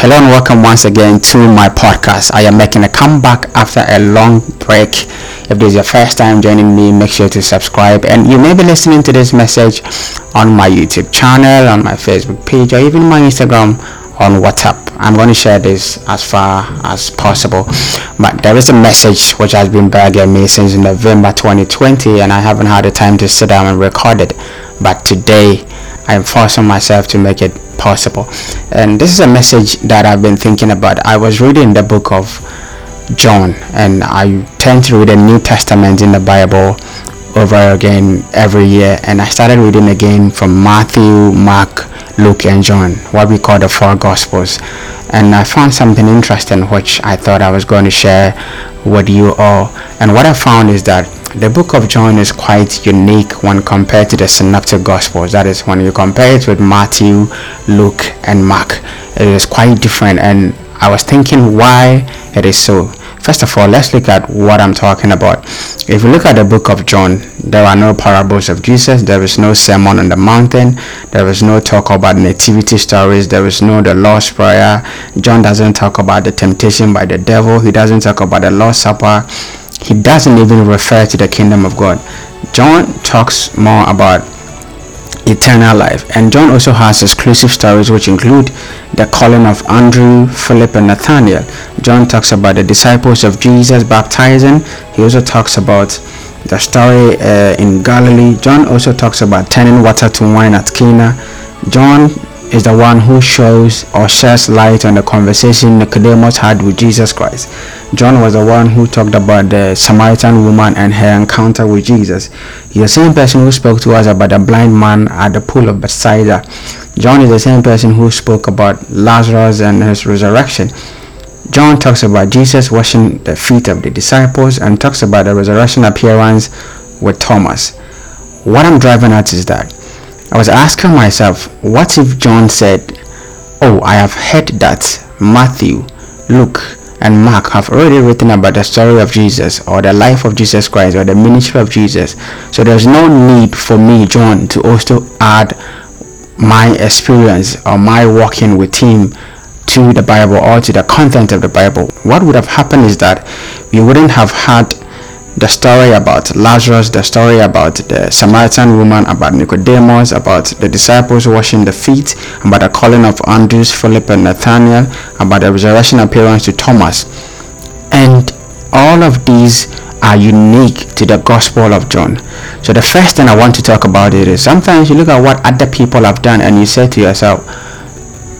Hello and welcome once again to my podcast. I am making a comeback after a long break. If this is your first time joining me, make sure to subscribe. And you may be listening to this message on my YouTube channel, on my Facebook page, or even my Instagram on WhatsApp. I'm going to share this as far as possible. But there is a message which has been bugging me since November 2020, and I haven't had the time to sit down and record it. But today, I'm forcing myself to make it possible. And this is a message that I've been thinking about. I was reading the book of John, and I tend to read the New Testament in the Bible over again every year. And I started reading again from Matthew, Mark, Luke, and John, what we call the four Gospels. And I found something interesting which I thought I was going to share with you all. And what I found is that the book of John is quite unique when compared to the synoptic gospels. That is, when you compare it with Matthew, Luke, and Mark, it is quite different. And I was thinking why it is so. First of all, let's look at what I'm talking about. If you look at the book of John, there are no parables of Jesus, there is no sermon on the mountain, there is no talk about nativity stories, there is no the Lord's Prayer. John doesn't talk about the temptation by the devil, he doesn't talk about the Lord's Supper he doesn't even refer to the kingdom of God. John talks more about eternal life. And John also has exclusive stories which include the calling of Andrew, Philip, and Nathaniel. John talks about the disciples of Jesus baptizing. He also talks about the story uh, in Galilee. John also talks about turning water to wine at Cana. John is the one who shows or sheds light on the conversation Nicodemus had with Jesus Christ. John was the one who talked about the Samaritan woman and her encounter with Jesus. He's the same person who spoke to us about the blind man at the pool of Bethsaida. John is the same person who spoke about Lazarus and his resurrection. John talks about Jesus washing the feet of the disciples and talks about the resurrection appearance with Thomas. What I'm driving at is that I was asking myself, what if John said, Oh, I have heard that Matthew, Luke, and Mark have already written about the story of Jesus or the life of Jesus Christ or the ministry of Jesus. So there's no need for me, John, to also add my experience or my walking with him to the Bible or to the content of the Bible. What would have happened is that we wouldn't have had the story about Lazarus, the story about the Samaritan woman, about Nicodemus, about the disciples washing the feet, about the calling of Andrews, Philip, and Nathaniel, about the resurrection appearance to Thomas. And all of these are unique to the Gospel of John. So the first thing I want to talk about it is sometimes you look at what other people have done and you say to yourself,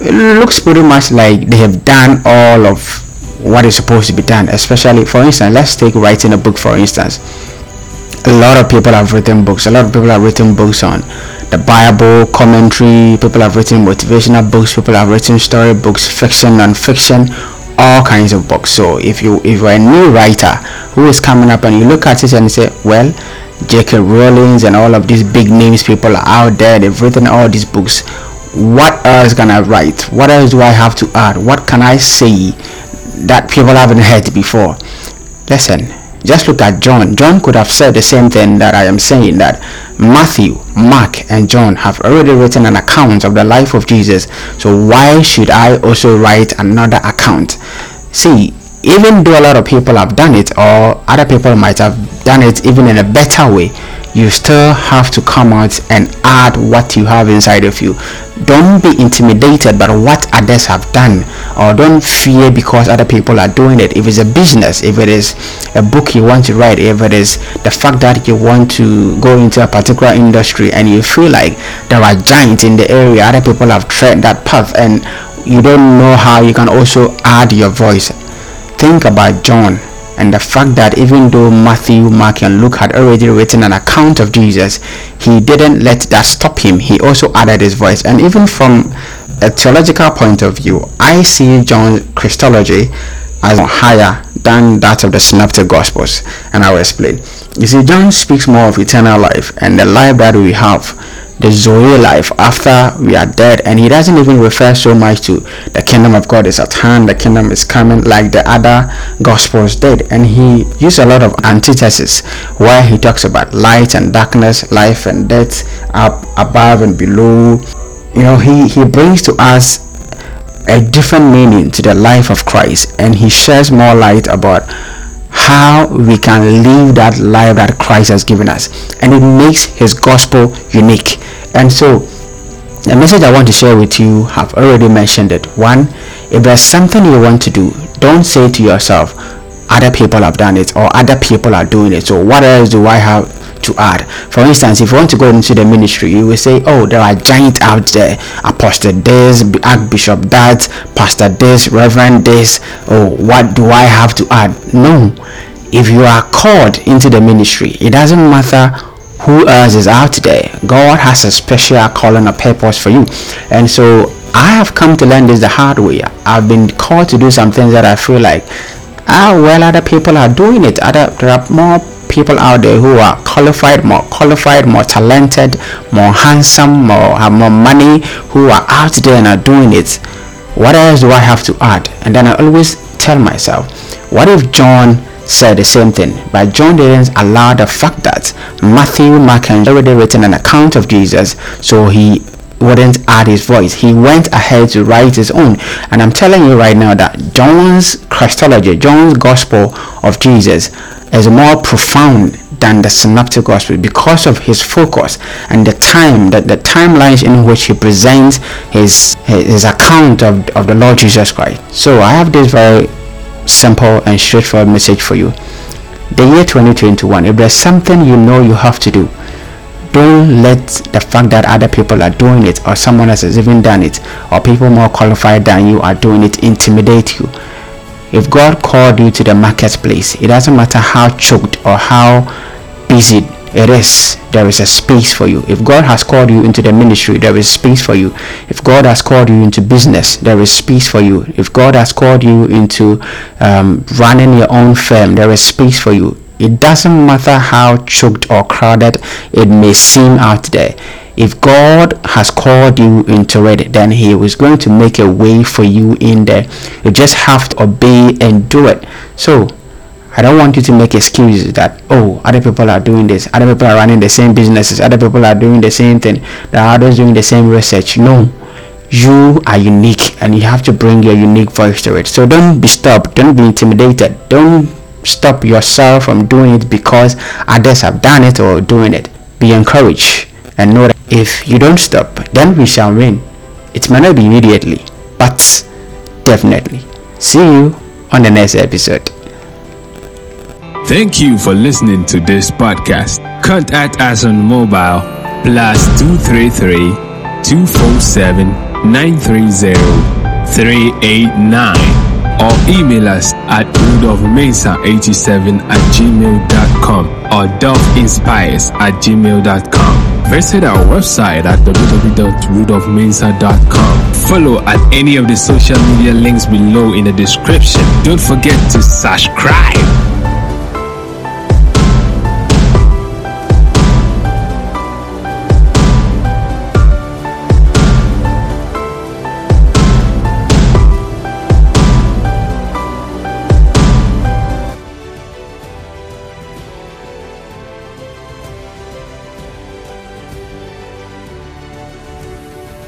it looks pretty much like they have done all of what is supposed to be done especially for instance let's take writing a book for instance. A lot of people have written books. A lot of people have written books on the bible commentary people have written motivational books people have written story books fiction non-fiction all kinds of books. So if you if you're a new writer who is coming up and you look at it and say well j.k rowling's and all of these big names people are out there they've written all these books. What else can i write? What else do i have to add? What can i say that people haven't heard before. Listen, just look at John. John could have said the same thing that I am saying that Matthew, Mark, and John have already written an account of the life of Jesus. So why should I also write another account? See, even though a lot of people have done it or other people might have done it even in a better way, you still have to come out and add what you have inside of you. Don't be intimidated by what others have done or don't fear because other people are doing it. If it's a business if it is a book you want to write if it is the fact that you want to go into a particular industry and you feel like there are giants in the area other people have tread that path and you don't know how you can also add your voice. Think about john and the fact that even though Matthew, Mark, and Luke had already written an account of Jesus, he didn't let that stop him. He also added his voice. And even from a theological point of view, I see John's Christology as higher than that of the synoptic gospels and i will explain you see john speaks more of eternal life and the life that we have the zoe life after we are dead. And he doesn't even refer so much to the kingdom of god is at hand the kingdom is coming like the other gospels did. And he used a lot of antithesis where he talks about light and darkness life and death up above and below. You know he he brings to us a different meaning to the life of Christ. And he shares more light about how we can live that life that Christ has given us. And it makes his gospel unique and so the message I want to share with you I've already mentioned it one if there's something you want to do don't say to yourself other people have done it or other people are doing it so what else do I have to add. For instance, if you want to go into the ministry, you will say, Oh, there are giants out there, Apostle this, Archbishop that, Pastor this, Reverend this. Oh, what do I have to add? No. If you are called into the ministry, it doesn't matter who else is out there. God has a special calling or purpose for you. And so I have come to learn this the hard way. I've been called to do some things that I feel like, ah, well, other people are doing it. Other, there are more people out there who are qualified, more qualified, more talented, more handsome, more have more money, who are out there and are doing it. What else do I have to add? And then I always tell myself, what if John said the same thing, but John didn't allow the fact that Matthew, Mark, and already written an account of Jesus, so he wouldn't add his voice. He went ahead to write his own. And I'm telling you right now that John's Christology, John's Gospel of Jesus, is more profound than the synoptic gospel because of his focus and the time that the timelines in which he presents his his account of, of the Lord Jesus Christ. So I have this very simple and straightforward message for you. The year 2021, if there's something you know you have to do, don't let the fact that other people are doing it or someone else has even done it or people more qualified than you are doing it intimidate you if God called you to the marketplace, it doesn't matter how choked or how busy it is, there is a space for you. If God has called you into the ministry, there is space for you. If God has called you into business, there is space for you. If God has called you into um, running your own firm, there is space for you. It doesn't matter how choked or crowded it may seem out there if God has called you into it, then He was going to make a way for you in there. You just have to obey and do it. So, I don't want you to make excuses that oh other people are doing this, other people are running the same businesses, other people are doing the same thing, the others doing the same research. No, you are unique and you have to bring your unique voice to it. So don't be stopped, don't be intimidated, don't stop yourself from doing it because others have done it or doing it. Be encouraged and know that if you don't stop, then we shall win. It may not be immediately, but definitely. See you on the next episode. Thank you for listening to this podcast. Contact us on mobile plus 233 247 930 389 or email us at rudolphmesa87 at gmail.com or dolphinspires at gmail.com. Visit our website at www.rudolphmensa.com. Follow at any of the social media links below in the description. Don't forget to subscribe.